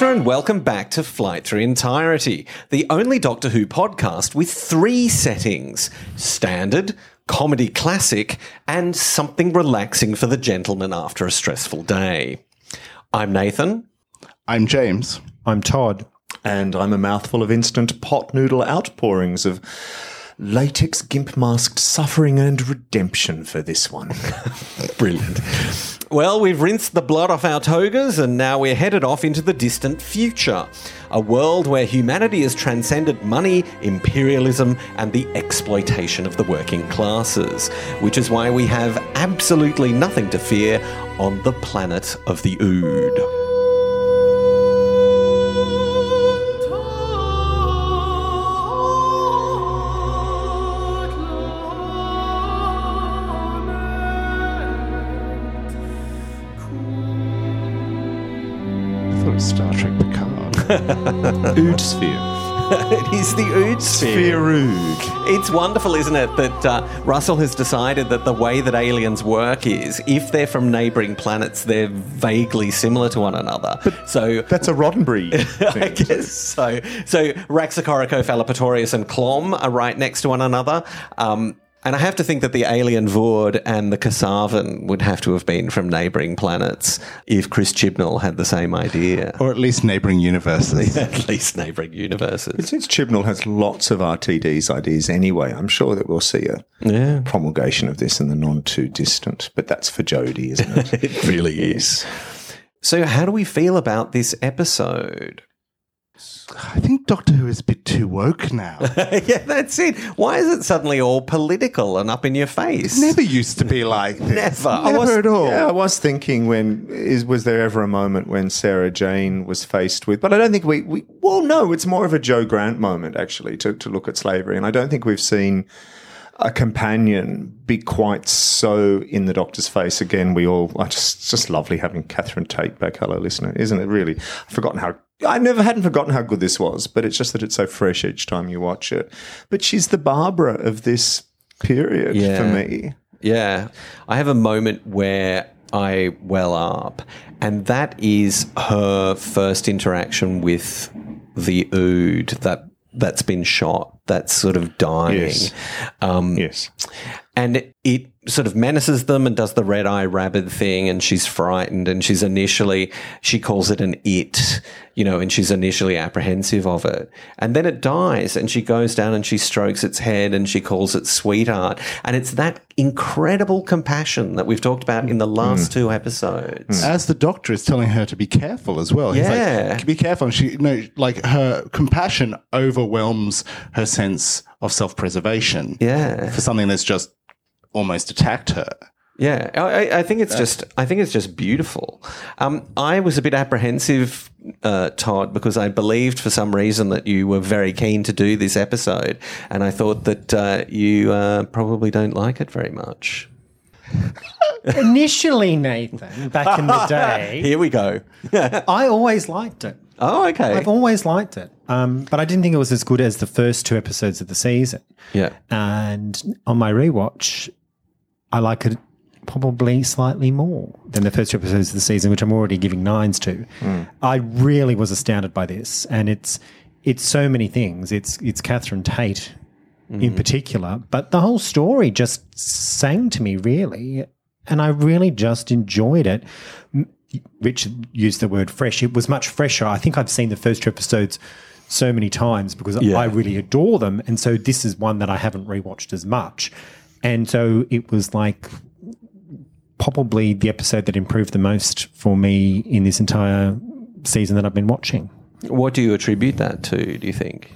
dear and welcome back to Flight Through Entirety, the only Doctor Who podcast with three settings standard, comedy classic, and something relaxing for the gentleman after a stressful day. I'm Nathan. I'm James. I'm Todd. And I'm a mouthful of instant pot noodle outpourings of latex gimp masked suffering and redemption for this one. Brilliant. Well, we've rinsed the blood off our togas and now we're headed off into the distant future. A world where humanity has transcended money, imperialism, and the exploitation of the working classes. Which is why we have absolutely nothing to fear on the planet of the Ood. Star Trek Picard. Ood sphere. it is the Ood sphere. Spherood. It's wonderful, isn't it, that uh, Russell has decided that the way that aliens work is if they're from neighbouring planets, they're vaguely similar to one another. so That's a Roddenberry. I guess so. So Raxacorico, Fallopatorius, and Clom are right next to one another. Um, and I have to think that the alien Vord and the Kasaavin would have to have been from neighbouring planets if Chris Chibnall had the same idea. or at least neighboring universes. At least neighbouring universes. But Since Chibnall has lots of RTD's ideas anyway, I'm sure that we'll see a Yeah. promulgation of this in the non too distant. But that's for Jodie, isn't it? It really is. So, how do we feel about this episode? I think Doctor Who is a bit too woke now. yeah, that's it. Why is it suddenly all political and up in your face? It Never used to be like this. Never. I Never was, at all. Yeah, I was thinking when is was there ever a moment when Sarah Jane was faced with, but I don't think we, we well, no, it's more of a Jo Grant moment actually to, to look at slavery, and I don't think we've seen a companion be quite so in the Doctor's face again. We all, I just, just lovely having Catherine Tate back. Hello, listener, isn't it? Really, I've forgotten how. I never hadn't forgotten how good this was, but it's just that it's so fresh each time you watch it. But she's the Barbara of this period Yeah. for me. Yeah. I have a moment where I well up, and that is her first interaction with the Ood that that's been shot, that's sort of dying. Yes. Um, Yes. and it, it sort of menaces them and does the red eye rabbit thing and she's frightened and she's initially she calls it an it you know and she's initially apprehensive of it and then it dies and she goes down and she strokes its head and she calls it sweetheart and it's that incredible compassion that we've talked about in the mm. last mm. two episodes mm. As the doctor is telling her to be careful as well. He's Yeah. like, be careful. And she, no, like her compassion overwhelms her sense of self preservation. Yeah. For something that's just almost attacked her. Yeah, I, I- I think it's just I think it's just beautiful. Um, I was a bit apprehensive, uh, Todd, because I believed for some reason that you were very keen to do this episode, and I thought that uh, you uh, probably don't like it very much. Initially, Nathan, back in the day, Here we go. I always liked it. oh, okay. I've always liked it. Um, but I didn't think it was as good as the first two episodes of the season. yeah, And on my rewatch, I like it probably slightly more than the first two episodes of the season, which I'm already giving nines to. I really was astounded by this, and it's it's so many things. It's it's Catherine Tate in particular, but the whole story just sang to me really, and I really just enjoyed it. Richard used the word fresh. It was much fresher. I think I've seen the first two episodes so many times because Yeah. I really adore them, and so this is one that I haven't rewatched as much. And so it was like probably the episode that improved the most for me in this entire season that I've been watching. what do you attribute that to? Do you think?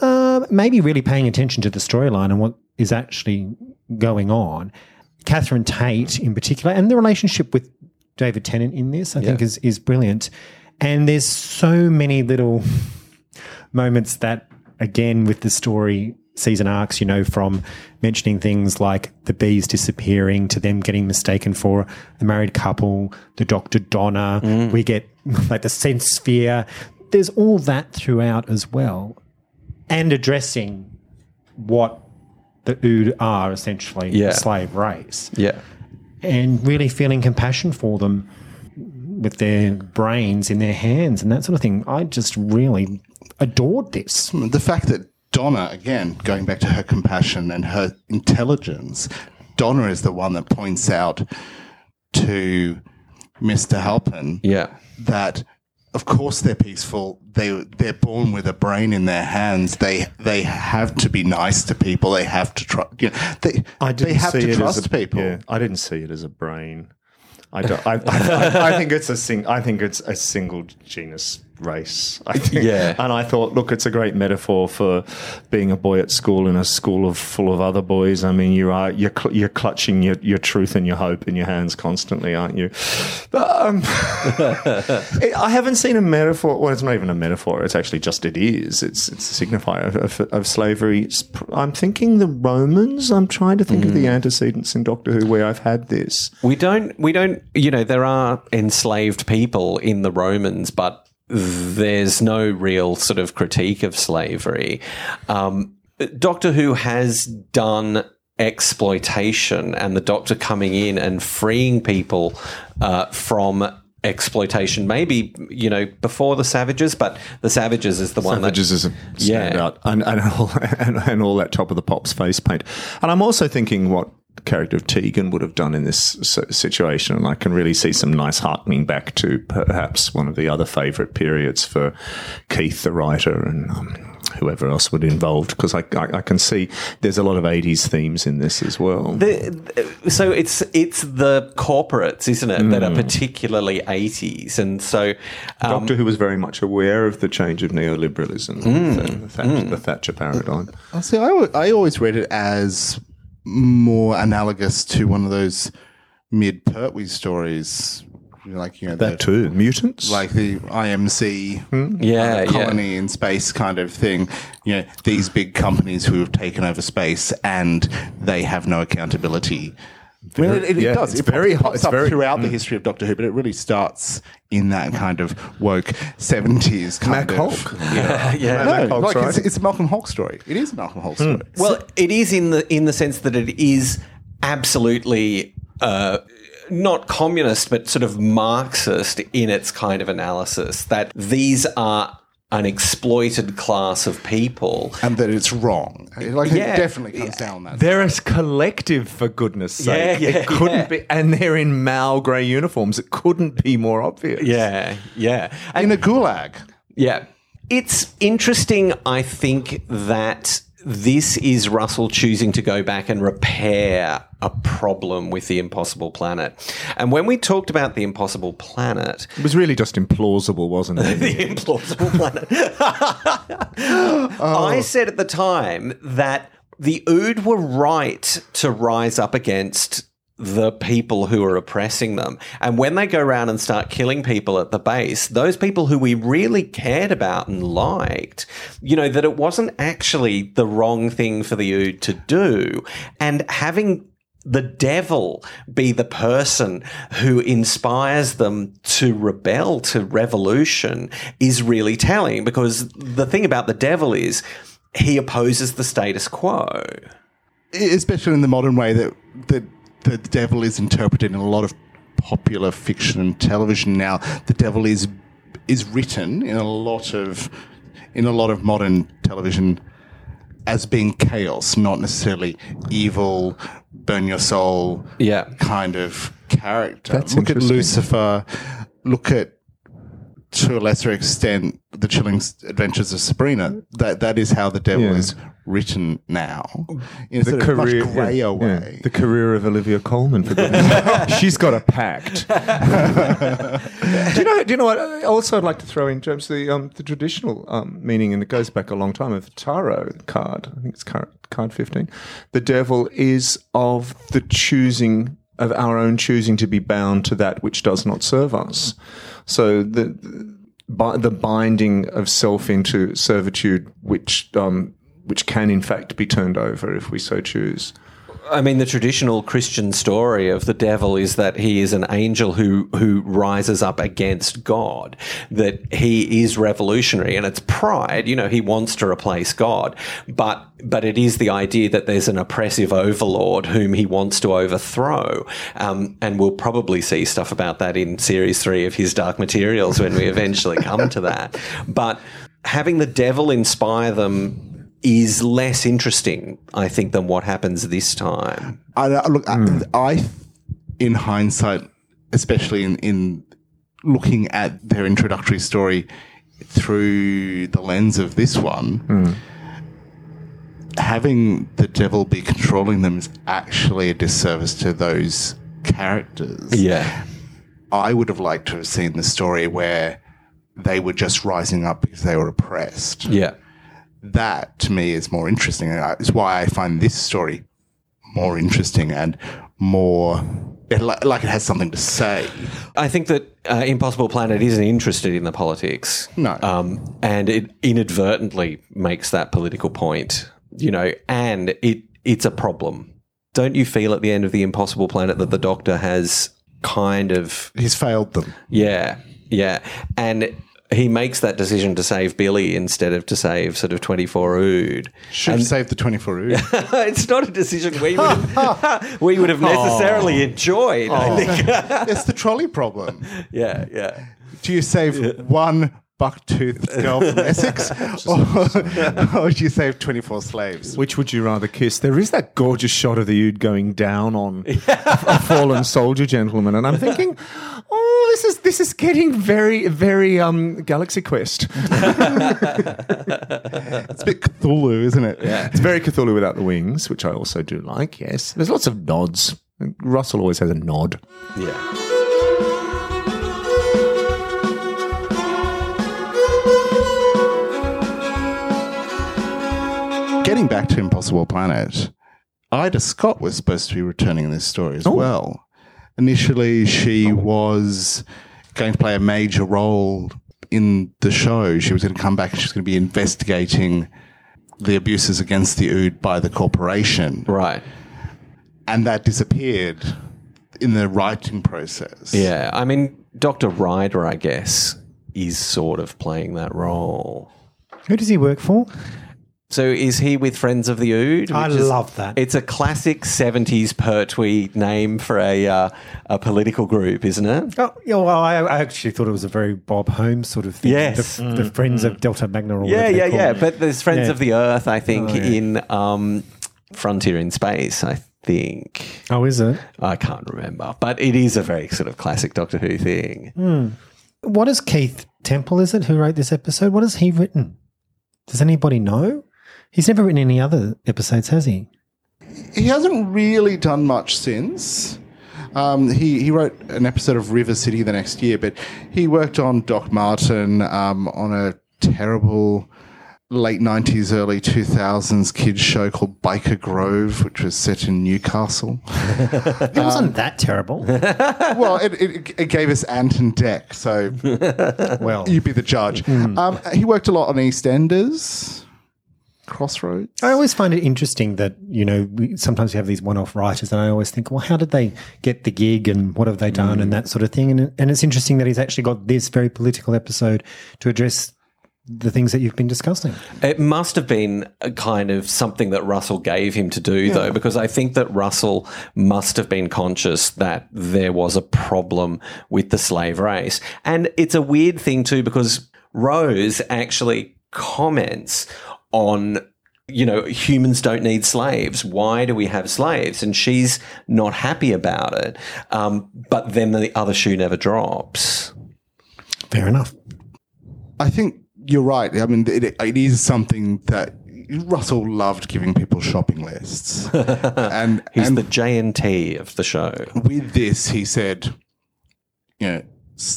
Uh, maybe really paying attention to the storyline and what is actually going on. Catherine Tate, in particular, and the relationship with David Tennant in this, I think, is is brilliant. And there's so many little moments that, again, with the story season arcs, you know, from mentioning things like the bees disappearing to them getting mistaken for the married couple, the Dr. Donna, mm. we get like the sense sphere. There's all that throughout as well. And addressing what the Ood are essentially Yeah. a slave race Yeah, and really feeling compassion for them with their brains in their hands and that sort of thing. I just really adored this. The fact that Donna, again, going back to her compassion and her intelligence, Donna is the one that points out to Mr. Halpen Yeah. that of course they're peaceful. They they're born with a brain in their hands. They they have to be nice to people. They have to trust. You know, they I didn't they have see to it trust as a, people. Yeah, I didn't see it as a brain. I, don't, I, I, I think it's a sing, I think it's a single genus race. I think. Yeah. And I thought, look, it's a great metaphor for being a boy at school in a school of full of other boys. I mean, you are you're cl- you're clutching your, your truth and your hope in your hands constantly, aren't you? But um, it- I haven't seen a metaphor. Well, it's not even a metaphor. It's actually just it is. It's it's a signifier of, of, of slavery. I'm thinking the Romans. I'm trying to think of the antecedents in Doctor Who where I've had this. We don't, we don't, you know, there are enslaved people in the Romans, but there's no real sort of critique of slavery. Um, Doctor Who has done exploitation and the Doctor coming in and freeing people uh, from exploitation maybe you know before the savages but the savages is the one that Savages is a Yeah. and, and, all, and, and all that top of the pops face paint. And I'm also thinking what character of Tegan would have done in this situation, and I can really see some nice harkening back to perhaps one of the other favourite periods for Keith, the writer, and um, whoever else would be involved, because I, I, I can see there's a lot of 80s themes in this as well. The, so it's it's the corporates, isn't it, that are particularly eighties, and so um, Doctor Who was very much aware of the change of neoliberalism, the, the, Thatcher, the Thatcher paradigm. See. I, I always read it as more analogous to one of those mid Pertwee stories, like you know, That the, too. Mutants? like the IMC hmm? yeah, yeah, colony in space kind of thing. You know, these big companies who have taken over space and they have no accountability. I mean, it, it yeah, does. it's it very very hot- pops it's up very- throughout the history of Doctor Who, but it really starts in that kind of woke seventies kind Mac of. Hulke. Yeah, yeah. Mac no, Hulke's like it's, it's a Malcolm Hulke story. It is a Malcolm Hulke story. Well, it is in the in the sense that it is absolutely uh, not communist, but sort of Marxist in its kind of analysis. That these are an exploited class of people. and that it's wrong. Like Yeah. it definitely comes down that. They're a collective, for goodness sake. Yeah, yeah, it couldn't yeah. be, and they're in mal grey uniforms. It couldn't be more obvious. Yeah, yeah, and in a gulag. Yeah. It's interesting, I think, that this is Russell choosing to go back and repair a problem with the impossible planet. And when we talked about the impossible planet, It was really just implausible, wasn't it? the implausible planet, I said at the time that the Ood were right to rise up against the people who are oppressing them. And when they go around and start killing people at the base, those people who we really cared about and liked, you know, that it wasn't actually the wrong thing for the Ood to do. And having the devil be the person who inspires them to rebel to revolution is really telling because the thing about the devil is he opposes the status quo. especially in the modern way that the the devil is interpreted in a lot of popular fiction and television now. The devil is is written in a lot of in a lot of modern television as being chaos, not necessarily evil, burn your soul Yeah. kind of character. That's look at. Lucifer. Look at to a lesser extent the chilling adventures of Sabrina. That that is how the devil Yeah. is written now in a sort of much grayer yeah, way. the career of Olivia Colman. For goodness she's got a pact. do you know? Do you know what? Also, I'd like to throw in terms of the um, the traditional um, meaning, and it goes back a long time of the tarot card. I think it's card, card fifteen. The devil is of the choosing of our own choosing to be bound to that which does not serve us. So the the binding of self into servitude, which um, which can in fact be turned over if we so choose. I mean, the traditional Christian story of the devil is that he is an angel who who rises up against God. That he is revolutionary, and it's pride. You know, he wants to replace God, but but it is the idea that there's an oppressive overlord whom he wants to overthrow. Um, and we'll probably see stuff about that in series three of his Dark Materials when we eventually come to that. But having the devil inspire them is less interesting, I think, than what happens this time. I, I- look, I, hmm. I, in hindsight, especially in, in looking at their introductory story through the lens of this one, hmm. having the devil be controlling them is actually a disservice to those characters. Yeah. I would have liked to have seen the story where they were just rising up because they were oppressed. Yeah. That to me is more interesting. It's why I find this story more interesting and more it, like it has something to say. I think that uh, Impossible Planet isn't interested in the politics. No. Um, and it inadvertently makes that political point, you know, and it it's a problem. Don't you feel at the end of the Impossible Planet that the Doctor has kind of He's failed them. Yeah, yeah. And he makes that decision to save Billy instead of to save sort of 24 Ood. Should have saved the 24 Ood. it's not a decision we would have, we would have necessarily enjoyed, I think. it's the trolley problem. yeah, yeah. Do you save one buck-toothed girl from Essex or, or do you save 24 slaves? Which would you rather kiss? There is that gorgeous shot of the Ood going down on a fallen soldier gentleman, and I'm thinking, oh, this is getting very very um Galaxy Quest. It's a bit Cthulhu, isn't it? Yeah. It's very Cthulhu without the wings, which I also do like. Yes, there's lots of nods. Russell always has a nod. Yeah. Getting back to Impossible Planet, Ida Scott was supposed to be returning in this story as well. Initially, she was going to play a major role in the show. She was going to come back and she was going to be investigating the abuses against the Ood by the corporation. Right. And that disappeared in the writing process. Yeah. I mean, Dr. Ryder, I guess, is sort of playing that role. Who does he work for? So is he with Friends of the Ood? I which is- love that. It's a classic 70s Pertwee name for a, uh, a political group, isn't it? Oh, yeah, well, I, I actually thought it was a very Bob Holmes sort of thing. Yes. The, the Friends of Delta Magna. Or Yeah, yeah, they're yeah. called. But there's Friends Yeah. of the Earth, I think, Oh, yeah. in um, Frontier in Space, I think. Oh, is it? I can't remember. But it is a very sort of classic Doctor Who thing. Hmm. What is Keith Temple, is it, who wrote this episode? What has he written? Does anybody know? He's never written any other episodes, has he? He hasn't really done much since. Um, he, he wrote an episode of River City the next year, but he worked on Doc Martin um, on a terrible late 90s, early 2000s kids show called Byker Grove, which was set in Newcastle. It wasn't that terrible. well, it, it, it gave us Ant and Dec, so well, you'd be the judge. Um, he worked a lot on EastEnders, Crossroads. I always find it interesting that you know we, sometimes we have these one-off writers, and I always think, well, how did they get the gig, and what have they done, and mm. that sort of thing. And and it's interesting that he's actually got this very political episode to address the things that you've been discussing. It must have been a kind of something that Russell gave him to do, though, because I think that Russell must have been conscious that there was a problem with the slave race. And it's a weird thing, too, because Rose actually comments on. You know, humans don't need slaves. Why do we have slaves? And she's not happy about it. Um, but then the other shoe never drops. Fair enough. I think you're right. I mean, it, it is something that Russell loved giving people shopping lists, and He's and the JNT of the show. with this, he said, you know,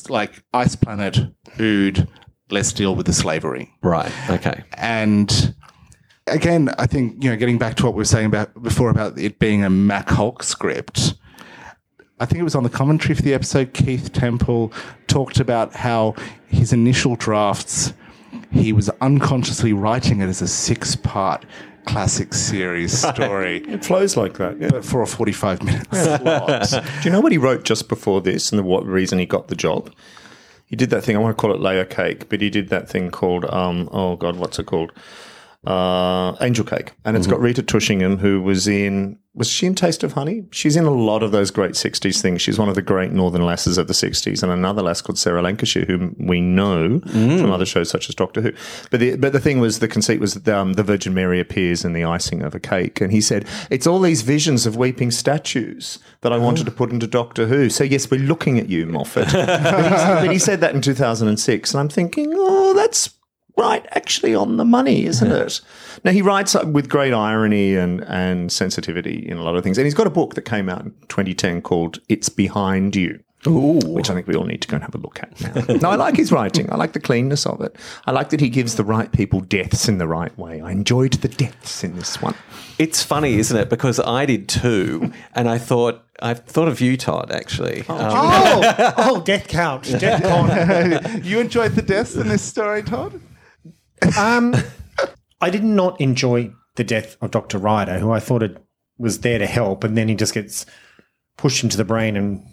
like Ice Planet, Ood, let's deal with the slavery. Right. Okay. And again, I think you know, getting back to what we were saying about before about it being a Mac Hulke script. I think it was on the commentary for the episode. Keith Temple talked about how his initial drafts, he was unconsciously writing it as a six-part classic series story, It flows like that. Yeah. but for a 45 minute slot. Do you know what he wrote just before this and the, what reason he got the job? He did that thing. I want to call it layer cake, but he did that thing called um, oh god, what's it called? Uh, Angel Cake, and it's got Rita Tushingham, who was in was she in Taste of Honey? She's in a lot of those great '60s things. She's one of the great Northern lasses of the '60s, and another lass called Sarah Lancashire, whom we know from other shows such as Doctor Who. But the but the thing was, the conceit was that um, the Virgin Mary appears in the icing of a cake, and he said it's all these visions of weeping statues that I wanted to put into Doctor Who. So yes, we're looking at you, Moffat. but, he, but he said that in 2006, and I'm thinking, oh, that's right actually on the money, isn't it? Now he writes with great irony and and sensitivity in a lot of things, and he's got a book that came out in 2010 called "It's Behind You." Which I think we all need to go and have a look at now. no, I like his writing. I like the cleanness of it. I like that he gives the right people deaths in the right way. I enjoyed the deaths in this one. It's funny, isn't it? Because I did too, and I thought I thought of you, Todd. Actually, Um, Oh, oh, death couch, death con. you enjoyed the deaths in this story, Todd? Um, I did not enjoy the death of Doctor Ryder, who I thought it was there to help, and then he just gets pushed into the brain, and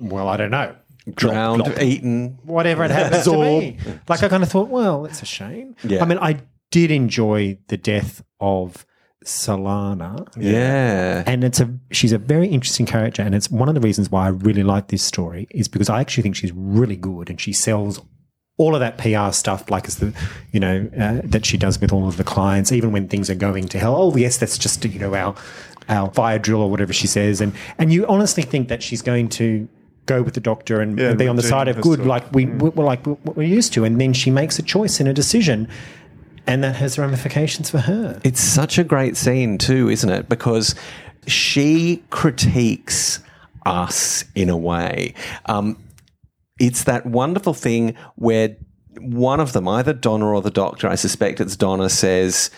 well, I don't know, drowned, eaten. whatever it happens to be. Like I kind of thought, well, it's a shame. Yeah. I mean, I did enjoy the death of Solana. Yeah. And it's a she's a very interesting character, and it's one of the reasons why I really like this story is because I actually think she's really good, and she sells all of that PR stuff, like as the you know uh, that she does with all of the clients, even when things are going to hell. Oh yes, that's just you know our our fire drill or whatever she says, and and you honestly think that she's going to go with the doctor and, Yeah, and be on the side of good, story. like we we're like what we're used to, and then she makes a choice and a decision. And that has ramifications for her. It's such a great scene too, isn't it? Because she critiques us in a way. Um, it's that wonderful thing where one of them, either Donna or the Doctor, I suspect it's Donna, says,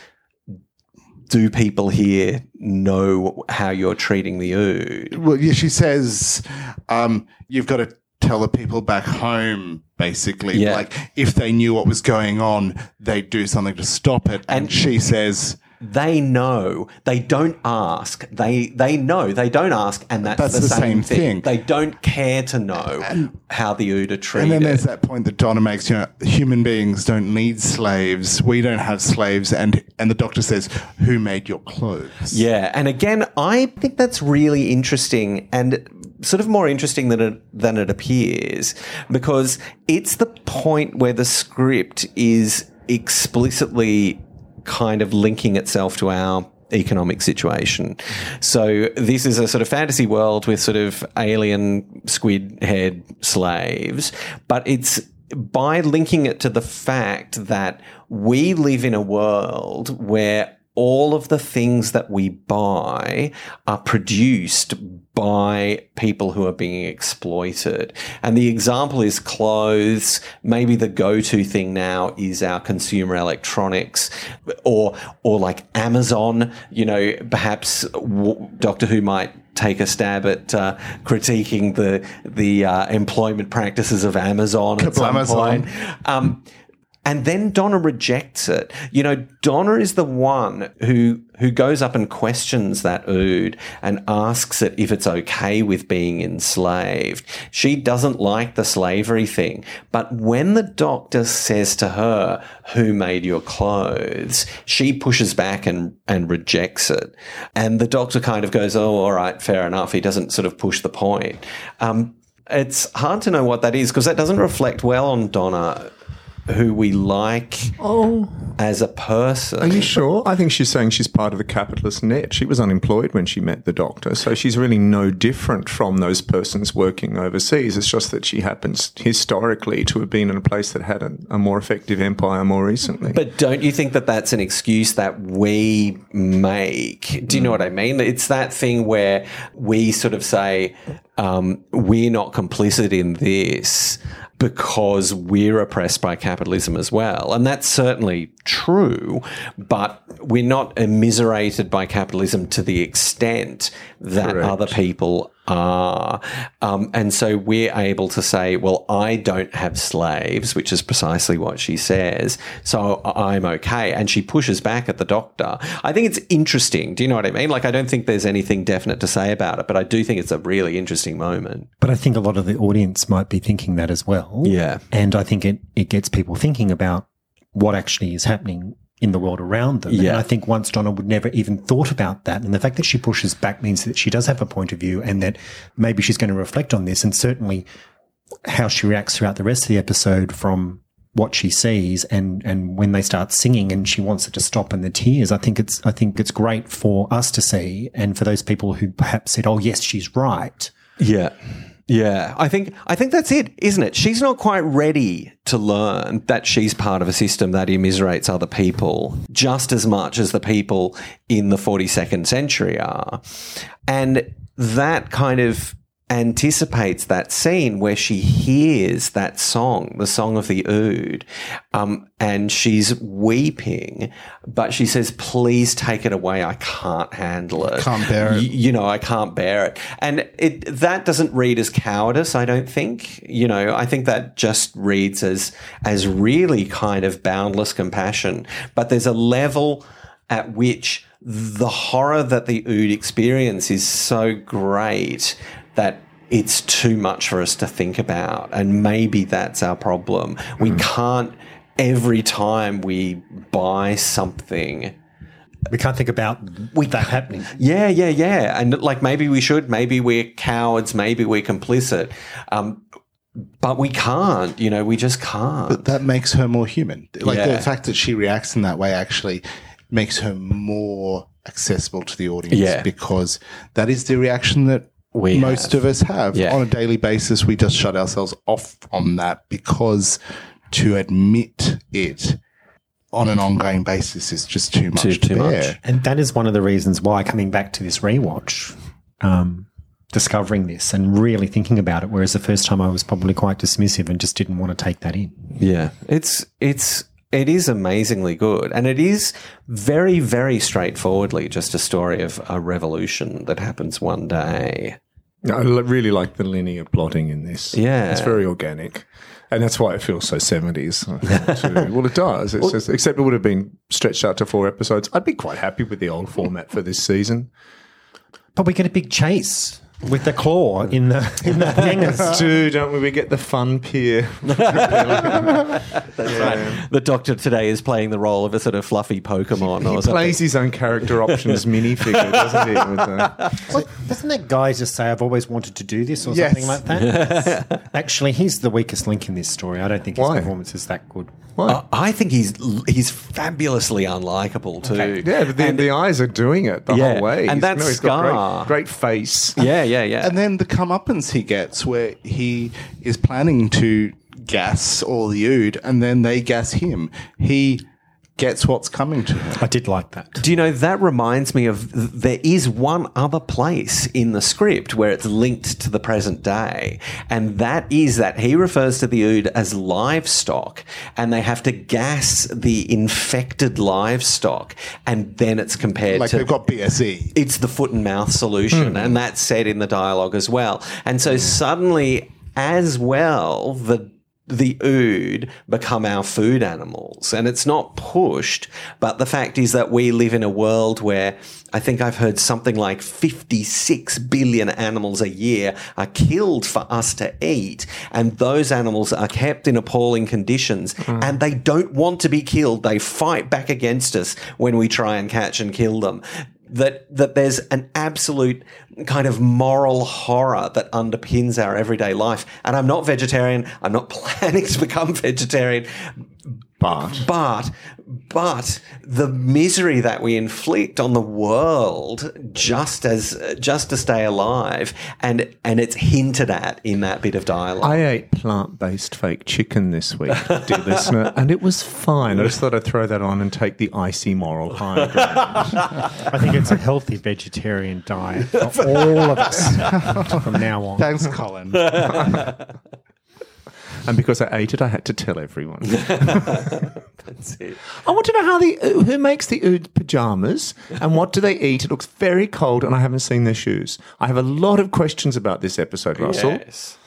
"Do people here know how you're treating the Ood?" Well, yeah, she says um, you've got to tell the people back home, basically. Yeah. Like, if they knew what was going on, they'd do something to stop it. And, And- she says, They know. They don't ask. They they know. They don't ask, and that's, That's the, the same, same thing. thing. They don't care to know how the Ood are treated. and then there's that point that Donna makes, you know, human beings don't need slaves. We don't have slaves. And, and the doctor says, who made your clothes? Yeah, and again, I think that's really interesting and sort of more interesting than it than it appears because it's the point where the script is explicitly kind of linking itself to our economic situation. So this is a sort of fantasy world with sort of alien squid head slaves, but it's by linking it to the fact that we live in a world where all of the things that we buy are produced by people who are being exploited. And the example is clothes. Maybe the go-to thing now is our consumer electronics or, or like Amazon, you know, perhaps w- Doctor Who might take a stab at uh, critiquing the, the uh, employment practices of Amazon at some point. Um, and then Donna rejects it. You know, Donna is the one who who goes up and questions that Ood and asks it if it's okay with being enslaved. She doesn't like the slavery thing, but when the doctor says to her, "Who made your clothes?" she pushes back and and rejects it. And the doctor kind of goes, "Oh, all right, fair enough." He doesn't sort of push the point. Um, it's hard to know what that is because that doesn't reflect well on Donna who we like Oh, as a person. Are you sure? I think she's saying she's part of the capitalist net. She was unemployed when she met the doctor, so she's really no different from those persons working overseas. It's just that she happens historically to have been in a place that had a, a more effective empire more recently. But don't you think that that's an excuse that we make? Do you know what I mean? It's that thing where we sort of say, um, we're not complicit in this because we're oppressed by capitalism as well. And that's certainly true, but we're not immiserated by capitalism to the extent that Correct. other people are. Um, and so we're able to say, well, I don't have slaves, which is precisely what she says. So I'm okay. And she pushes back at the doctor. I think it's interesting. Do you know what I mean? Like, I don't think there's anything definite to say about it, but I do think it's a really interesting moment. But I think a lot of the audience might be thinking that as well. Yeah. And I think it, it gets people thinking about what actually is happening in the world around them. Yeah. And I think once Donna would never even thought about that. And the fact that she pushes back means that she does have a point of view and that maybe she's going to reflect on this and certainly how she reacts throughout the rest of the episode from what she sees and and when they start singing and she wants it to stop and the tears I think it's I think it's great for us to see and for those people who perhaps said oh yes she's right Yeah. Yeah, I think I think that's it, isn't it? She's not quite ready to learn that she's part of a system that immiserates other people just as much as the people in the 42nd century are. And that kind of anticipates that scene where she hears that song, the song of the ood, um, and she's weeping, but she says, "Please take it away. I can't handle it. Can't bear it." Y- you know, I can't bear it." And it that doesn't read as cowardice. I don't think. You know, I think that just reads as as really kind of boundless compassion. But there's a level at which the horror that the Ood experience is so great that it's too much for us to think about. And maybe that's our problem. We can't, every time we buy something, we can't think about that happening yeah, yeah, yeah. And like maybe we should, maybe we're cowards, maybe we're complicit. Um, but we can't, you know, we just can't. But that makes her more human. Like Yeah. the fact that she reacts in that way actually makes her more accessible to the audience Yeah. because that is the reaction that We most have. of us have Yeah. on a daily basis. We just shut ourselves off from that because to admit it on an ongoing basis is just too much Too- to too bear. much. And that is one of the reasons why coming back to this rewatch, um, discovering this and really thinking about it, whereas the first time I was probably quite dismissive and just didn't want to take that in. Yeah, it's it's it is amazingly good, and it is very very straightforwardly just a story of a revolution that happens one day. I really like the linear plotting in this. Yeah. It's very organic. And that's why it feels so 70s. too. well, it does. It's just, except it would have been stretched out to four episodes. I'd be quite happy with the old format for this season. But we get a big chase with the claw in the in the hangers. Do, don't we? We get the fun pier. The Doctor today is playing the role of a sort of fluffy Pokemon or He something. plays his own character options minifigure, doesn't he? With, uh, Well, doesn't that guy just say, I've always wanted to do this or Yes. something like that? Actually, he's the weakest link in this story. I don't think his Why? performance is that good. Uh, I think he's he's fabulously unlikable too. yeah, but the, the eyes are doing it the Yeah, whole way. and He's- that no, he's scar. great, great face. yeah, yeah, yeah. And then the comeuppance he gets where he is planning to gas all the ood and then they gas him. He gets what's coming to him. I did like that. Do you know that reminds me of there is one other place in the script where it's linked to the present day, and that is that he refers to the ood as livestock, and they have to gas the infected livestock, and then it's compared Like to they've got BSE. it's the foot and mouth solution, hmm. and that's said in the dialogue as well. And so suddenly, as well, the the ood become our food animals, and it's not pushed. But the fact is that we live in a world where I think I've heard something like 56 billion animals a year are killed for us to eat, and those animals are kept in appalling conditions, mm. and they don't want to be killed. They fight back against us when we try and catch and kill them that that there's an absolute kind of moral horror that underpins our everyday life. And I'm not vegetarian. I'm not planning to become vegetarian. But But but the misery that we inflict on the world just as just to stay alive and and it's hinted at in that bit of dialogue. I ate plant based fake chicken this week, dear listener, and it was fine. I just thought I'd throw that on and take the icy moral high ground. I think it's a healthy vegetarian diet for all of us from now on. Thanks, Colin. and because I ate it, I had to tell everyone. That's it. I want to know how the uh, who makes the ood pajamas and what do they eat? It looks very cold, and I haven't seen their shoes. I have a lot of questions about this episode, Russell. Yes.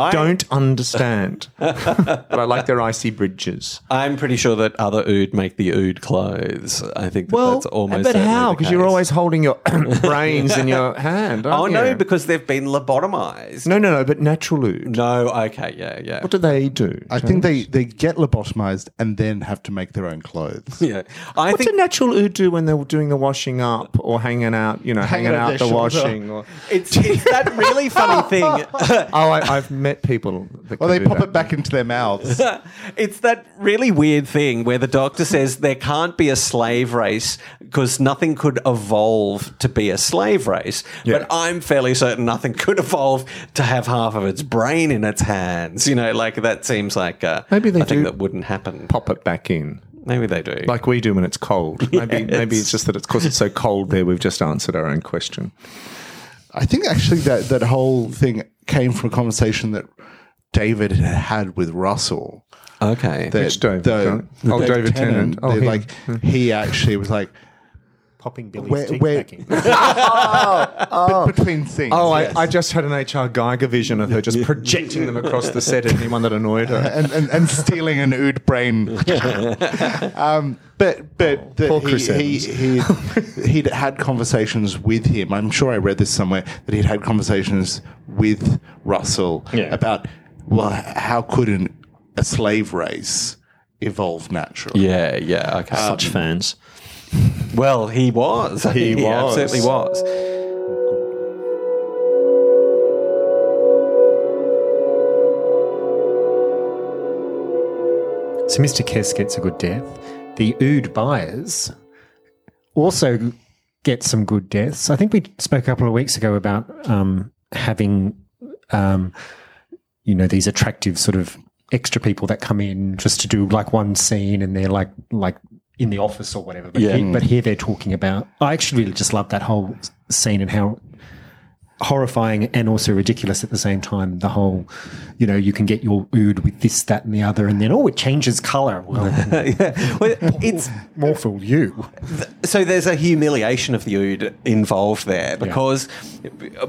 I don't understand, but I like their icy bridges. I'm pretty sure that other ood make the ood clothes. I think that that's almost. but how? Because you're always holding your brains in your hand. Oh aren't no, you? because they've been lobotomized. no, no, no. But natural ood. No, okay, yeah, yeah. What do they do? I think they, they get lobotomized and then have to make their own clothes. yeah. I What think do natural ood do when they're doing the washing up or hanging out? You know, hanging, Hanging out out the shoulder. washing. Or, it's, it's that really funny thing. oh, I, I've met people. That Well, they pop that. it back into their mouths. it's that really weird thing where the doctor says there can't be a slave race because nothing could evolve to be a slave race. Yeah. But I'm fairly certain nothing could evolve to have half of its brain in its hands. You know, like that seems like uh, Maybe they I think do. that wouldn't happen. Pop it back in. Maybe they do. like we do when it's cold. Maybe maybe it's just that it's because it's so cold there. We've just answered our own question. I think actually that, that whole thing came from a conversation that David had had with Russell. okay. That Which David? the- Oh, the David Tennant. Oh, they, like he actually was like Popping Billy's Where- teeth where- back in. but between things. Oh, yes. I, I just had an HR Giger vision of her just projecting them across the set at anyone that annoyed her. and, and, and stealing an ood brain. um, but but the, he, he, he, he'd had conversations with him. I'm sure I read this somewhere that he'd had conversations with Russell Yeah. about, well, how could an, a slave race evolve naturally? yeah, yeah, okay. Such fans. Well, he was. He was. absolutely was. So Mr. Kess gets a good death. The Ood buyers also get some good deaths. I think we spoke a couple of weeks ago about um, having, um, you know, these attractive sort of extra people that come in just to do like one scene and they're like like in the office or whatever. But, Yeah. he- but mm. here they're talking about. I actually really just love that whole scene and how horrifying and also ridiculous at the same time. The whole, you know, you can get your ood with this, that, and the other, and then oh, it changes color. Well, yeah. Well, it's more for you. so there's a humiliation of the ood involved there because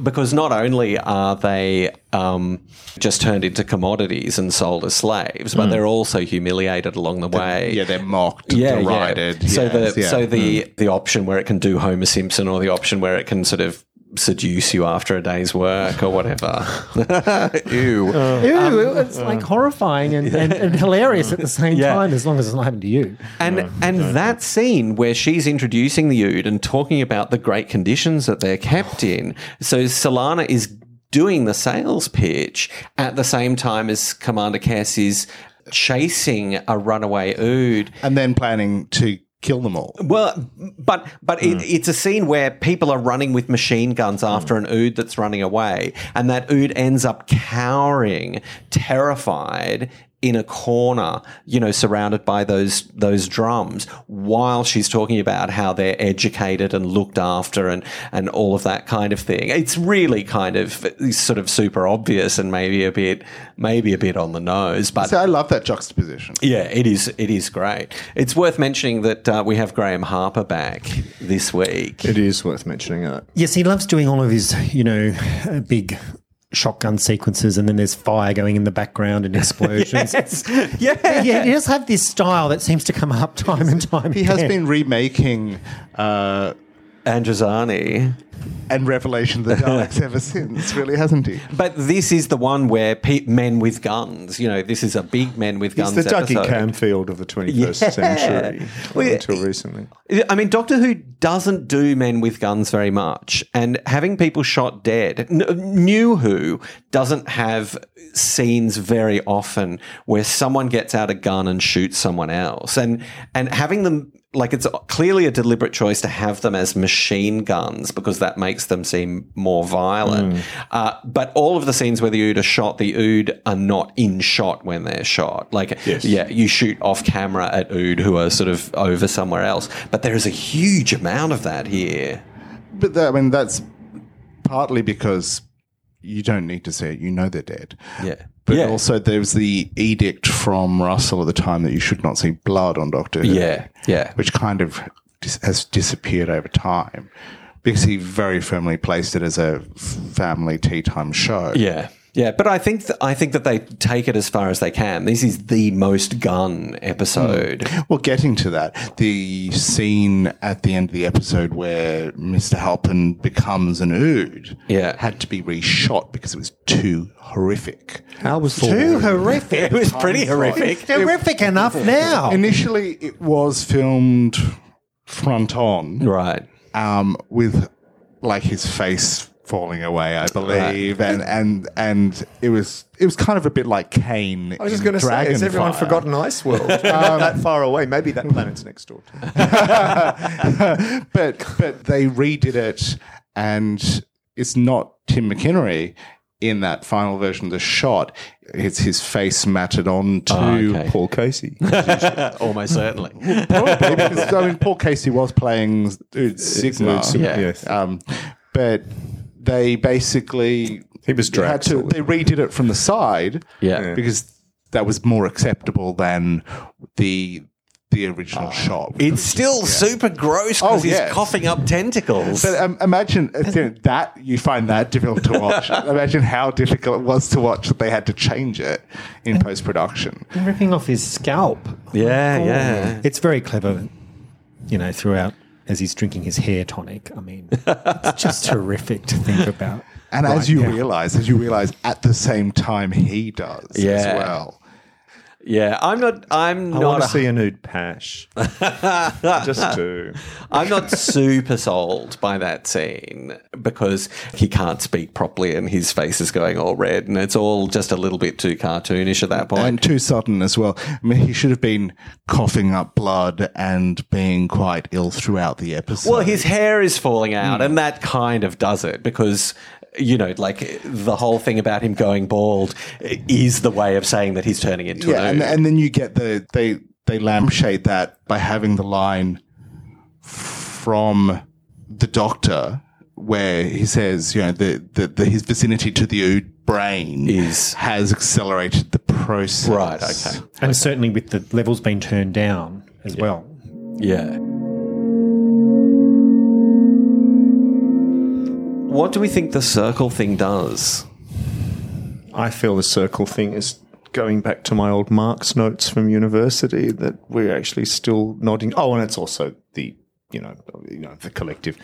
because not only are they um, just turned into commodities and sold as slaves, but they're also humiliated along the way. Yeah, they're mocked, yeah, derided. Yeah. So yes, the yeah. so the the option where it can do Homer Simpson or the option where it can sort of seduce you after a day's work or whatever. Ew. Uh, Ew, um, it's like uh, horrifying and, and, and hilarious at the same Yeah. time, as long as it's not happening to you. And and that scene where she's introducing the Ood and talking about the great conditions that they're kept in. So Solana is doing the sales pitch at the same time as Commander Kess is chasing a runaway Ood. and then planning to kill them all. Well, but but it, hmm. it's a scene where people are running with machine guns hmm. after an Ood that's running away, and that Ood ends up cowering, terrified. In a corner, you know, surrounded by those those drums, while she's talking about how they're educated and looked after, and and all of that kind of thing. It's really kind of sort of super obvious and maybe a bit maybe a bit on the nose, but So I love that juxtaposition. yeah, it is. It is great. It's worth mentioning that uh, we have Graham Harper back this week. It is worth mentioning that. Yes, he loves doing all of his, you know, uh, big shotgun sequences, and then there's fire going in the background and explosions. yeah, yeah, he does have this style that seems to come up time and time again. He has been remaking uh, Androzani. and Revelation of the Daleks ever since, really, hasn't he? But this is the one where pe- men with guns. You know, this is a big men with guns. the Dougie episode. Camfield of the 21st Yeah. century Well, until recently. I mean, Doctor Who doesn't do men with guns very much, and having people shot dead. N- New Who doesn't have scenes very often where someone gets out a gun and shoots someone else, and and having them like it's clearly a deliberate choice to have them as machine guns because that makes them seem more violent. Uh, but all of the scenes where the Ood are shot, the Ood are not in shot when they're shot. Like, yeah, you shoot off camera at Ood who are sort of over somewhere else, but there is a huge amount of that here. But that, I mean, that's partly because you don't need to see it. You know they're dead. Yeah. But yeah. also, there was the edict from Russell at the time that you should not see blood on Doctor Who. Yeah, yeah. Which kind of dis- has disappeared over time because he very firmly placed it as a family tea time show. Yeah. Yeah, but I think th- I think that they take it as far as they can. This is the most gun episode. Well, getting to that, the scene at the end of the episode where Mr. Halpen becomes an Ood Yeah. had to be reshot because it was too horrific. How was Too horrific. It was pretty horrific. horrific enough now. Initially, it was filmed front on, Right. um, with like his face falling away, I believe, and and and it was it was kind of a bit like Kane. I was just going to say, has everyone forgotten Ice World? Not that far away. Maybe that planet's next door. To but but they redid it, and it's not Tim McInnerny in that final version of the shot. It's his face matted onto. okay. Paul Kasey. Almost certainly. Probably because I mean Paul Kasey was playing Ood Sigma, Yeah. Yes. um, but they basically He was had to. They redid it from the side, Yeah. because that was more acceptable than the the original shot. It's still super gross because Oh, he's yes. coughing up tentacles. But um, imagine uh, you know, that you find that difficult to watch. imagine how difficult it was to watch that they had to change it in post production. ripping off his scalp. yeah, yeah. It's very clever, you know, throughout as he's drinking his hair tonic. I mean, it's just terrific to think about. And Right, as you yeah. realize, as you realize, at the same time he does as well. Yeah, I'm not. I'm I not. want to a- see a nude Pash. Just do. I'm not super sold by that scene because he can't speak properly and his face is going all red and it's all just a little bit too cartoonish at that point. And too sudden as well. I mean, he should have been coughing up blood and being quite ill throughout the episode. well, his hair is falling out Hmm. and that kind of does it because. You know, like the whole thing about him going bald is the way of saying that he's turning into yeah, an and, Ood. and then you get the they they lampshade that by having the line from the doctor where he says, you know, the, the, the his vicinity to the Ood brain Is- has accelerated the process. right, okay. And certainly with the levels being turned down as well. Yeah. What do we think the circle thing does? I feel the circle thing is going back to my old Marx notes from university that we're actually still nodding. Oh, and it's also the you know you know the collective,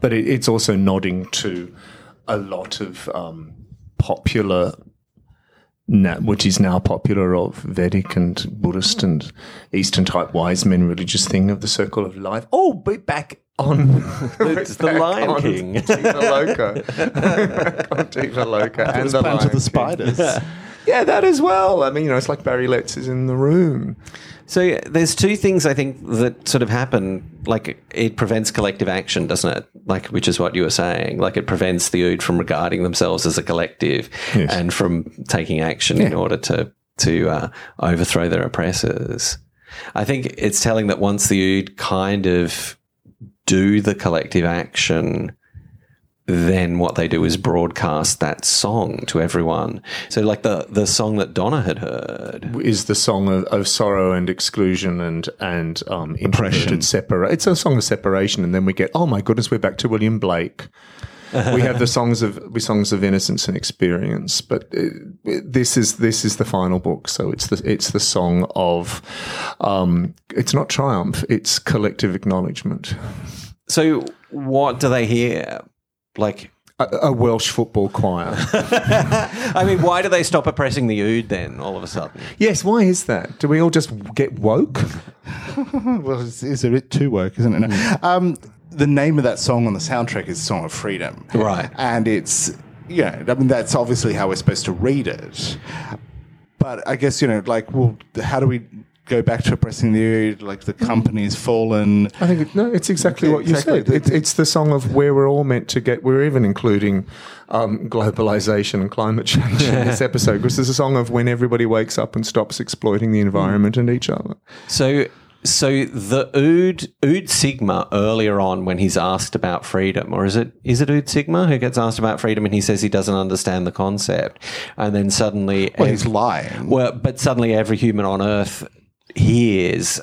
but it, it's also nodding to a lot of um, popular. Na- which is now popular of Vedic and Buddhist and Eastern type wise men religious thing of the circle of life. Oh, but back on It's the Lion on King. Diva Loca. on Diva Loca. and the Lion of the King. Spiders. Yeah, that as well. I mean, you know, it's like Barry Letts is in the room. So there's two things I think that sort of happen. Like it prevents collective action, doesn't it? Like which is what you were saying. Like it prevents the Ood from regarding themselves as a collective Yes. and from taking action in order to to uh, overthrow their oppressors. I think it's telling that once the Ood kind of do the collective action, then what they do is broadcast that song to everyone. So like the the song that Donna had heard. Is the song of, of sorrow and exclusion and and um, Oppression. separa- It's a song of separation, and then we get oh my goodness, we're back to William Blake. we have the songs of we songs of innocence and experience, but uh this is this is the final book, so it's the it's the song of um, it's not triumph, it's collective acknowledgement. So what do they hear? Like A, a Welsh football choir. I mean, why do they stop oppressing the Ood then all of a sudden? yes, why is that? Do we all just get woke? well, it's, it's a bit too woke, isn't it? Hmm. Um, the name of that song on the soundtrack is "Song of Freedom," Right. And it's you know, I mean, that's obviously how we're supposed to read it. But I guess you know, like, well, how do we go back to oppressing the Ood? Like, the company's fallen. I think it, no, it's exactly what you Exactly. said. It, it's the song of where we're all meant to get. We're even including um, globalization and climate change in this episode, because it's a song of when everybody wakes up and stops exploiting the environment and each other. So So the Ood Ood Sigma earlier on when he's asked about freedom, or is it is it Ood Sigma who gets asked about freedom and he says he doesn't understand the concept, and then suddenly Well, he's lying. well, but suddenly every human on Earth hears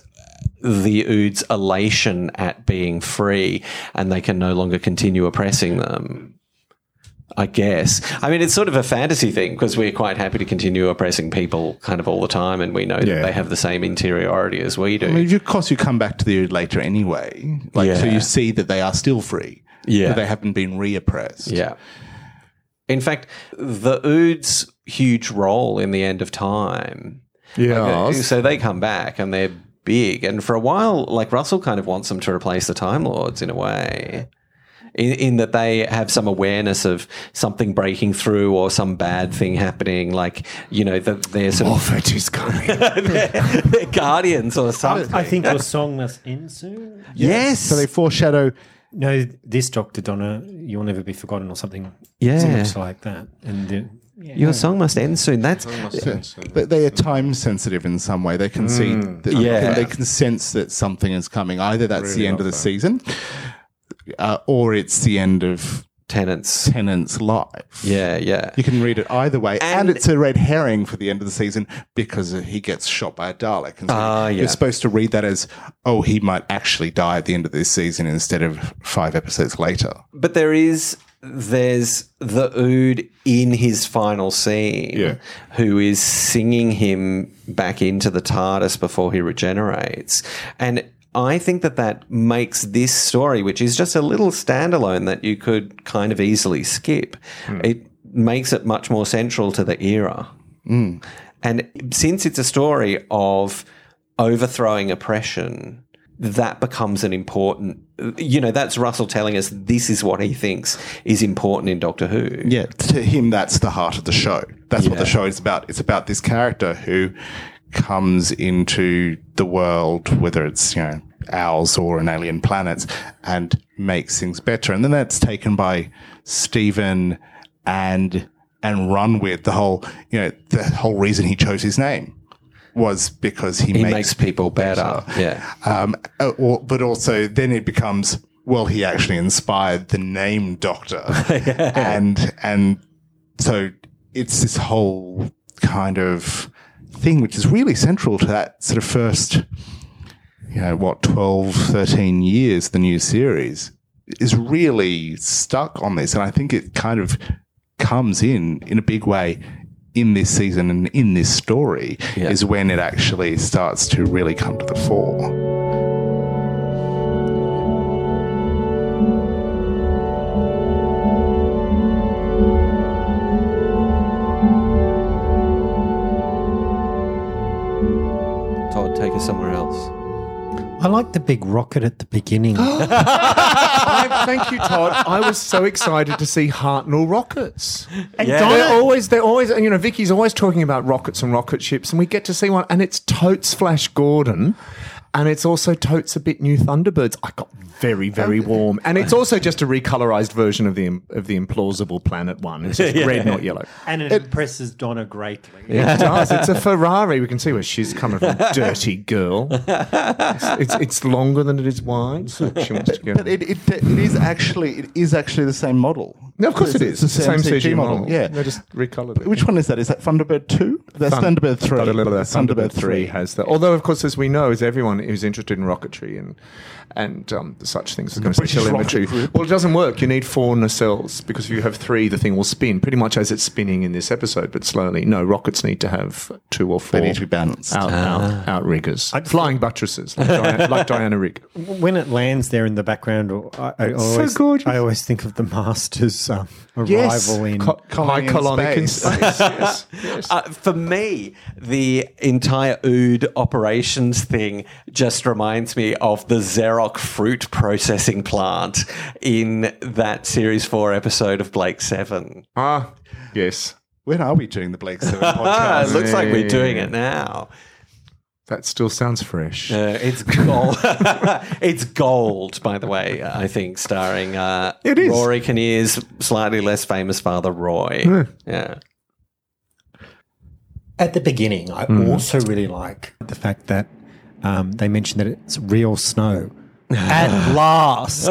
the Ood's elation at being free, and they can no longer continue oppressing them. I guess. I mean, it's sort of a fantasy thing because we're quite happy to continue oppressing people kind of all the time, and we know Yeah. that they have the same interiority as we do. I mean, of course, you come back to the Ood later anyway. Like, so you see that they are still free. Yeah. They haven't been reoppressed. Yeah. In fact, the Ood's huge role in the end of time. Yeah. Like, uh, so they come back and they're big. And for a while, like Russell kind of wants them to replace the Time Lords in a way. In, in that they have some awareness of something breaking through or some bad thing happening, like you know that they're sort of is coming. they're, they're guardians or something. I think your song must end soon. yes, So they foreshadow. No, this Doctor Donna, you'll never be forgotten, or something Yeah. similar to like that. And the, yeah. your song must end soon. That's They, they are time sensitive in some way. They can see, that, Yeah. they can sense that something is coming. Either that's the end of the season, uh, or it's the end of tenants. Tennant's life. Yeah, yeah. You can read it either way, and, And- it's a red herring for the end of the season because he gets shot by a Dalek. And so Ah, yeah. You're supposed to read that as, oh, he might actually die at the end of this season instead of five episodes later. But there is there's the Ood in his final scene Yeah. who is singing him back into the TARDIS before he regenerates. And I think that that makes this story, which is just a little standalone that you could kind of easily skip, hmm. it makes it much more central to the era. Hmm. And since it's a story of overthrowing oppression, that becomes an important, you know, that's Russell telling us this is what he thinks is important in Doctor Who. Yeah, to him, that's the heart of the show. That's what the show is about. It's about this character who comes into the world, whether it's, you know, ours or an alien planet, and makes things better. And then that's taken by Stephen and and run with the whole, you know, the whole reason he chose his name was because he, He makes, makes people better. Yeah. um, uh, or, but also then it becomes well, he actually inspired the name Doctor, and and so it's this whole kind of thing which is really central to that sort of first, you know, what 12, 13 years the new series is really stuck on this, and I think it kind of comes in in a big way in this season and in this story Yeah. is when it actually starts to really come to the fore. Todd, take us somewhere else. I like the big rocket at the beginning. Thank you, Todd. I was so excited to see Hartnell rockets. and Yeah. They're always, they're always, you know, Vicky's always talking about rockets and rocket ships, and we get to see one, and it's totes Flash Gordon, and it's also totes a bit new Thunderbirds. I got very, very warm, and it's also just a recolorized version of the of the implausible planet one. It's just red, not yellow. and it impresses Donna greatly. It does. It's a Ferrari. We can see where she's coming from. Dirty girl. It's, it's, it's longer than it is wide. So she wants to get. But it, it, it is actually it is actually the same model. No, of course It's the It's the same same CG CG model. model, yeah. they just recolored it. Which one is that? Is that Thunderbird two? That's Thun- Thunderbird three. Thunderbird, three has that. Although, of course, as we know, as everyone who's interested in rocketry and and um, such things is going to say British telemetry. Well, it doesn't work. You need four nacelles because if you have three, the thing will spin pretty much as it's spinning in this episode, but slowly. No, rockets need to have two or four. They need to be balanced. out, out, outriggers, flying buttresses, like, Diana, like Diana Rigg. When it lands there in the background, I, I always, gorgeous. I always think of the Masters um, arrival Yes, in. Co- Colony high in colonic in space. space. yes, yes. Uh, for me, the entire Ood operations thing just reminds me of the Xerox fruit processing plant in that series four episode of Blake Seven. ah, yes. When are we doing the Blake Seven Ah, it looks like we're doing it now. That still sounds fresh. Uh, it's gold. it's gold, by the way. I think starring uh, It is. Rory Kinnear's slightly less famous father, Roy. Yeah. At the beginning, I Mm. also really like the fact that um, they mention that it's real snow. At last,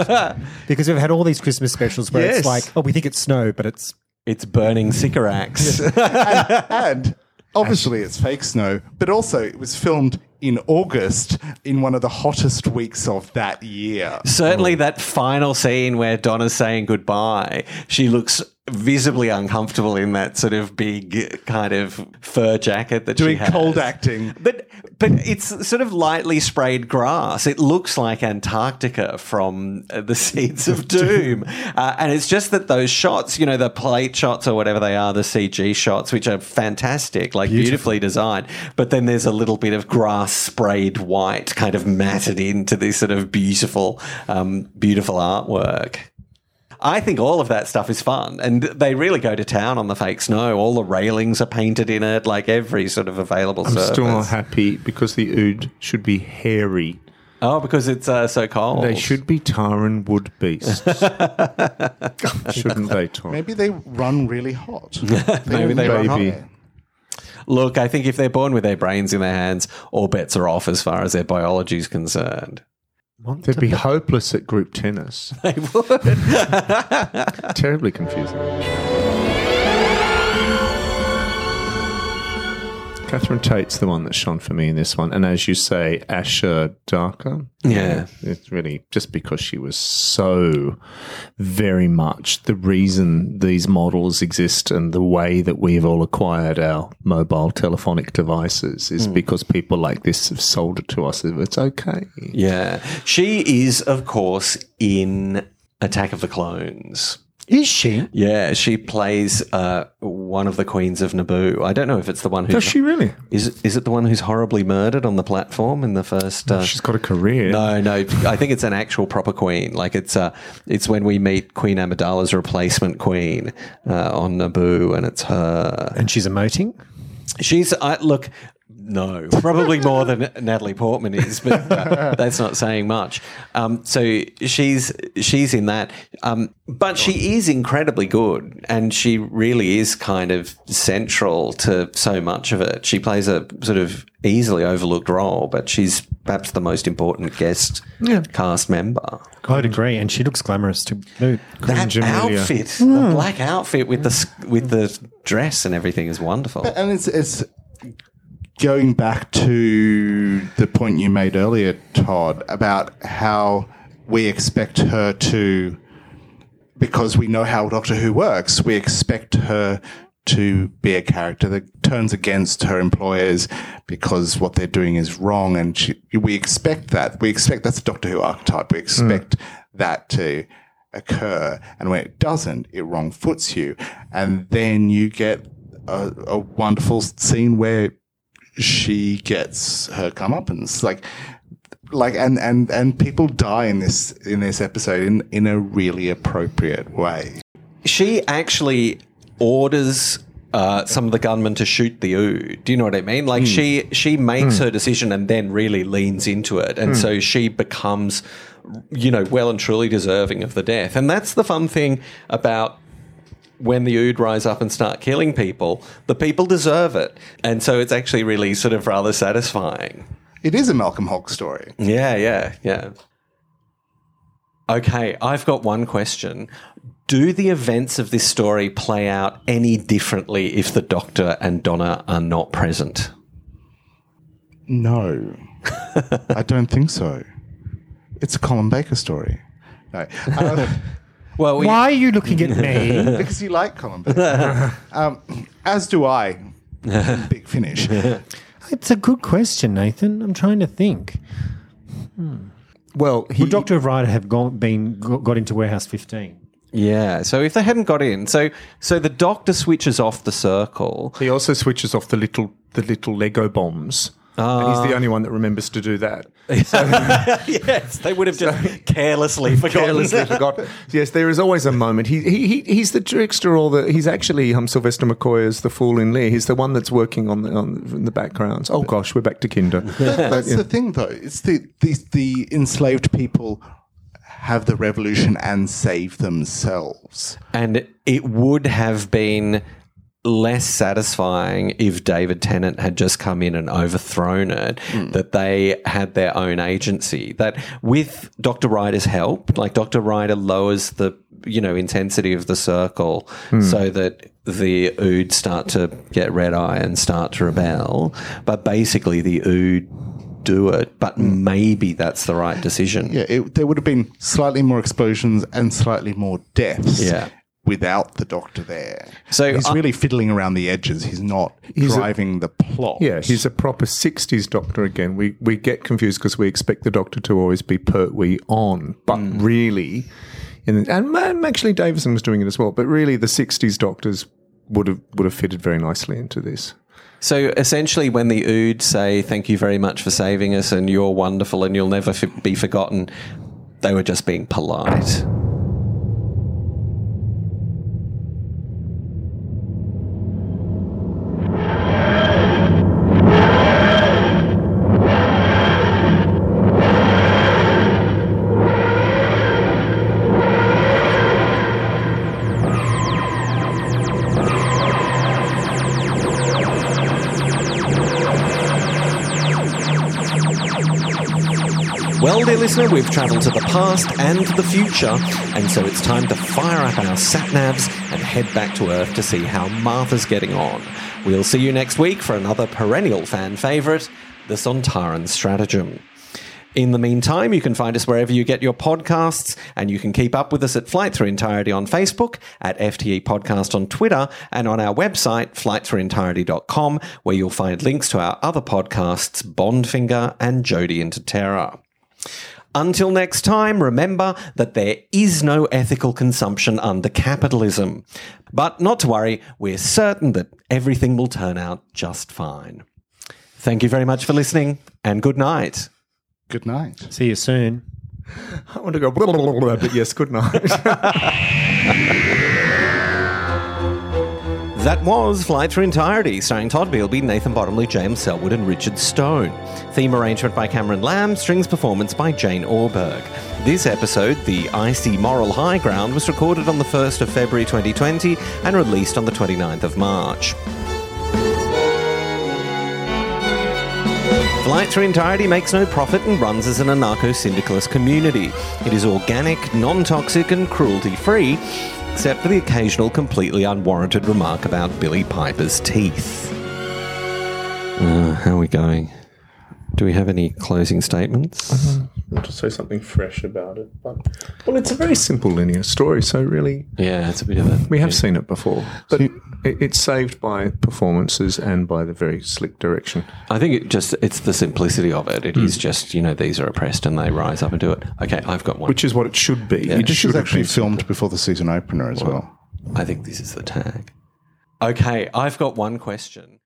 because we've had all these Christmas specials where Yes. it's like, oh, we think it's snow, but it's It's burning Sycorax. and obviously it's fake snow, but also it was filmed in August in one of the hottest weeks of that year. Certainly, mm. that final scene where Donna's saying goodbye, she looks visibly uncomfortable in that sort of big kind of fur jacket that Doing she has. cold acting. But but it's sort of lightly sprayed grass. It looks like Antarctica from uh, the Seeds of Doom, uh, and it's just that those shots, you know, the plate shots or whatever they are, the CG shots, which are fantastic, like beautifully designed. But then there's a little bit of grass sprayed white, kind of matted into this sort of beautiful, um, beautiful artwork. I think all of that stuff is fun, and they really go to town on the fake snow. All the railings are painted in it, like every sort of available I'm surface. still not happy because the ood should be hairy. Oh, because it's uh, so cold. They should be Taran wood beasts. Shouldn't they, Tom? Maybe they run really hot. Maybe they run hot. Look, I think if they're born with their brains in their hands, all bets are off as far as their biology is concerned. They'd be hopeless at group tennis. They would. Terribly confusing. Catherine Tate's the one that shone for me in this one. And as you say, Ayesha Dharker. Yeah. It's really just because she was so very much the reason these models exist and the way that we've all acquired our mobile telephonic devices is hmm. because people like this have sold it to us. It's okay. yeah. She is, of course, in Attack of the Clones. Is she? Yeah, she plays uh, one of the queens of Naboo. I don't know if it's the one who. Does she really? is. Is it the one who's horribly murdered on the platform in the first? Uh, She's got a career. No, no. I think it's an actual proper queen. Like it's uh, it's when we meet Queen Amidala's replacement queen uh, on Naboo, and it's her. And she's emoting? She's I look. No, probably more than Natalie Portman is, but uh, that's not saying much. Um, so she's she's in that, um, but she is incredibly good, and she really is kind of central to so much of it. She plays a sort of easily overlooked role, but she's perhaps the most important guest cast member. I'd agree. And she looks glamorous to boot. That Jamillia. outfit, the black outfit with the with the dress and everything is wonderful. And it's, it's going back to the point you made earlier, Todd, about how we expect her to, because we know how Doctor Who works, we expect her to be a character that turns against her employers because what they're doing is wrong. And she, we expect that. We expect that's a Doctor Who archetype. We expect that to occur. And when it doesn't, it wrong foots you. And then you get a, a wonderful scene where she gets her comeuppance. Like, like, and, and, and people die in this, in this episode in, in a really appropriate way. she actually orders uh, some of the gunmen to shoot the Ood. Do you know what I mean? Like hmm. she she makes hmm. her decision and then really leans into it, and hmm. so she becomes, you know, well and truly deserving of the death. And that's the fun thing about. When the Ood rise up and start killing people, the people deserve it. And so it's actually really sort of rather satisfying. It is a Malcolm Hulke story. Yeah, yeah, yeah. Okay, I've got one question. Do the events of this story play out any differently if the Doctor and Donna are not present? No, I don't think so. It's a Colin Baker story. No, uh, Well, we, Why are you looking at me? because you like Colin Baker, um, as do I. Big finish. it's a good question, Nathan. I'm trying to think. Well, he, Would Doctor Wright have gone, been got into Warehouse 15? yeah. So if they hadn't got in, so so the Doctor switches off the circle. he also switches off the little the little Lego bombs. And he's the only one that remembers to do that. yes, they would have just carelessly forgotten. Carelessly forgot. Yes, there is always a moment. He, he, he he's the trickster, or the he's actually um, Sylvester McCoy is the fool in Lear. He's the one that's working on the on in the backgrounds. Oh gosh, we're back to Kinder. That's the thing, though. It's the, the the enslaved people have the revolution and save themselves. and it would have been less satisfying if David Tennant had just come in and overthrown it, hmm. that they had their own agency. That with Dr. Ryder's help, like Dr. Ryder lowers the you know intensity of the circle hmm. so that the Ood start to get red eye and start to rebel. But basically the Ood do it, but hmm. maybe that's the right decision. Yeah, it, there would have been slightly more explosions and slightly more deaths. Yeah. Without the doctor there, So he's I- really fiddling around the edges. He's not He's a- driving the plot. Yeah, he's a proper 60s doctor again. We we get confused because we expect the doctor to always be pertwee on, but mm. really, in, and man, actually Davison was doing it as well, but really the 60s doctors would have would have fitted very nicely into this. So essentially, when the Ood say, Thank you very much for saving us and you're wonderful and you'll never f- be forgotten, they were just being polite. Listener, we've travelled to the past and the future, and so it's time to fire up our sat navs and head back to Earth to see how Martha's getting on. We'll see you next week for another perennial fan favourite, the Sontaran Stratagem. In the meantime, you can find us wherever you get your podcasts, and you can keep up with us at Flight Through Entirety on Facebook, at FTE Podcast on Twitter, and on our website, flightthroughentirety.com, where you'll find links to our other podcasts, Bondfinger and Jodie into Terror. Until next time, remember that there is no ethical consumption under capitalism. But not to worry, we're certain that everything will turn out just fine. Thank you very much for listening, and good night. Good night. See you soon. I want to go, blah, blah, blah, blah, but yes, good night. That was Flight Through Entirety, starring Todd Beelby, Nathan Bottomley, James Selwood, and Richard Stone. Theme arrangement by Cameron Lamb, strings performance by Jane Orberg. This episode, The Icy Moral High Ground, was recorded on the 1st of February 2020 and released on the 29th of March. Flight Through Entirety makes no profit and runs as an anarcho syndicalist community. It is organic, non toxic, and cruelty free, except for the occasional completely unwarranted remark about Billie Piper's teeth. Uh, how are we going? Do we have any closing statements? Uh-huh. i want to say something fresh about it, but well, it's a very simple linear story, so really Yeah, it's a bit of a. we have seen it before, but it, it's saved by performances and by the very slick direction. I think it just it's the simplicity of it. It is mm. just you know these are oppressed and they rise up and do it. Okay, I've got one. which is what it should be. It This should was have actually been- filmed before the season opener as well. I think this is the tag. Okay, I've got one question.